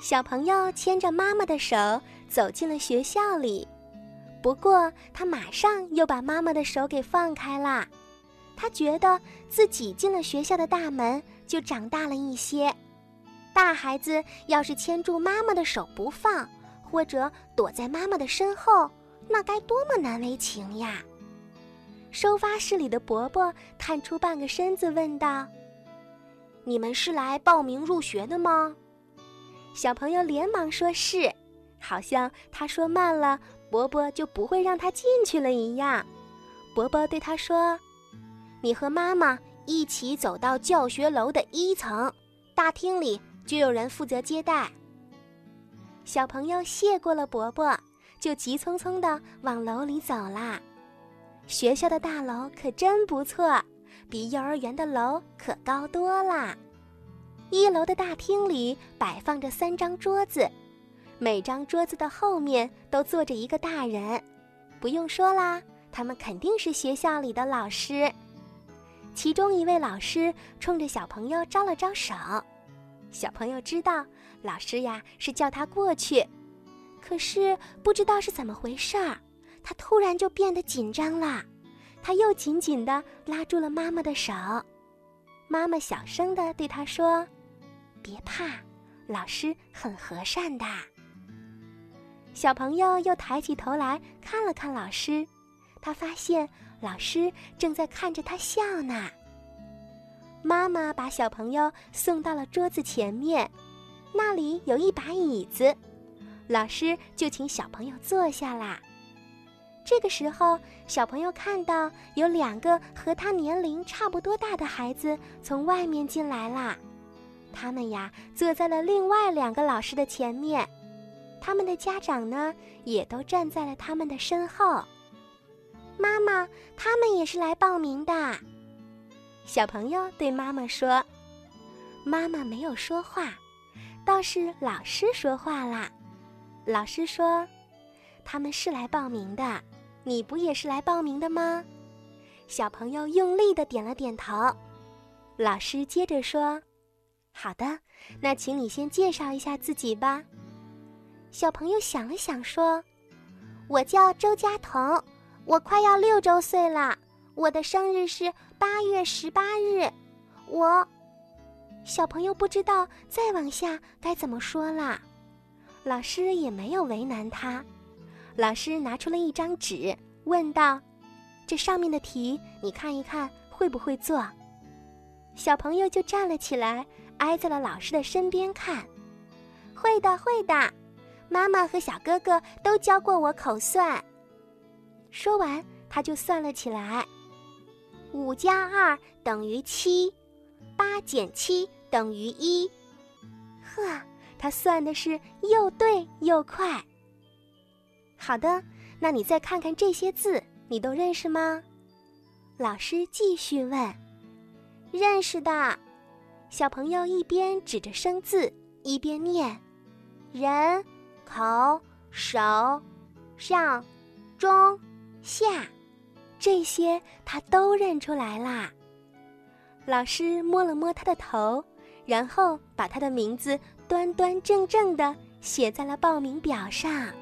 小朋友牵着妈妈的手走进了学校里，不过他马上又把妈妈的手给放开了。他觉得自己进了学校的大门就长大了一些。大孩子要是牵住妈妈的手不放，或者躲在妈妈的身后，那该多么难为情呀！收发室里的伯伯探出半个身子问道：“你们是来报名入学的吗？”小朋友连忙说是，好像他说慢了，伯伯就不会让他进去了一样。伯伯对他说：“你和妈妈一起走到教学楼的一层大厅里，就有人负责接待。”小朋友谢过了伯伯，就急匆匆地往楼里走啦。学校的大楼可真不错，比幼儿园的楼可高多啦。一楼的大厅里摆放着三张桌子，每张桌子的后面都坐着一个大人。不用说啦，他们肯定是学校里的老师。其中一位老师冲着小朋友招了招手，小朋友知道老师呀是叫他过去，可是不知道是怎么回事儿，他突然就变得紧张了。他又紧紧地拉住了妈妈的手，妈妈小声地对他说。别怕，老师很和善的。小朋友又抬起头来看了看老师，他发现老师正在看着他笑呢。妈妈把小朋友送到了桌子前面，那里有一把椅子，老师就请小朋友坐下啦。这个时候，小朋友看到有两个和他年龄差不多大的孩子从外面进来啦。他们呀，坐在了另外两个老师的前面，他们的家长呢，也都站在了他们的身后。妈妈，他们也是来报名的。小朋友对妈妈说：“妈妈没有说话，倒是老师说话啦。”老师说：“他们是来报名的，你不也是来报名的吗？”小朋友用力的点了点头。老师接着说。好的，那请你先介绍一下自己吧。小朋友想了想说：“我叫周佳彤，我快要六周岁了，我的生日是八月十八日。”我，小朋友不知道再往下该怎么说了。老师也没有为难他，老师拿出了一张纸，问道：“这上面的题你看一看会不会做？”小朋友就站了起来。挨在了老师的身边看，会的，会的，妈妈和小哥哥都教过我口算。说完，他就算了起来：五加二等于七，八减七等于一。呵，他算的是又对又快。好的，那你再看看这些字，你都认识吗？老师继续问：认识的。小朋友一边指着生字，一边念：“人、口、手、上、中、下，这些他都认出来啦。”老师摸了摸他的头，然后把他的名字端端正正的写在了报名表上。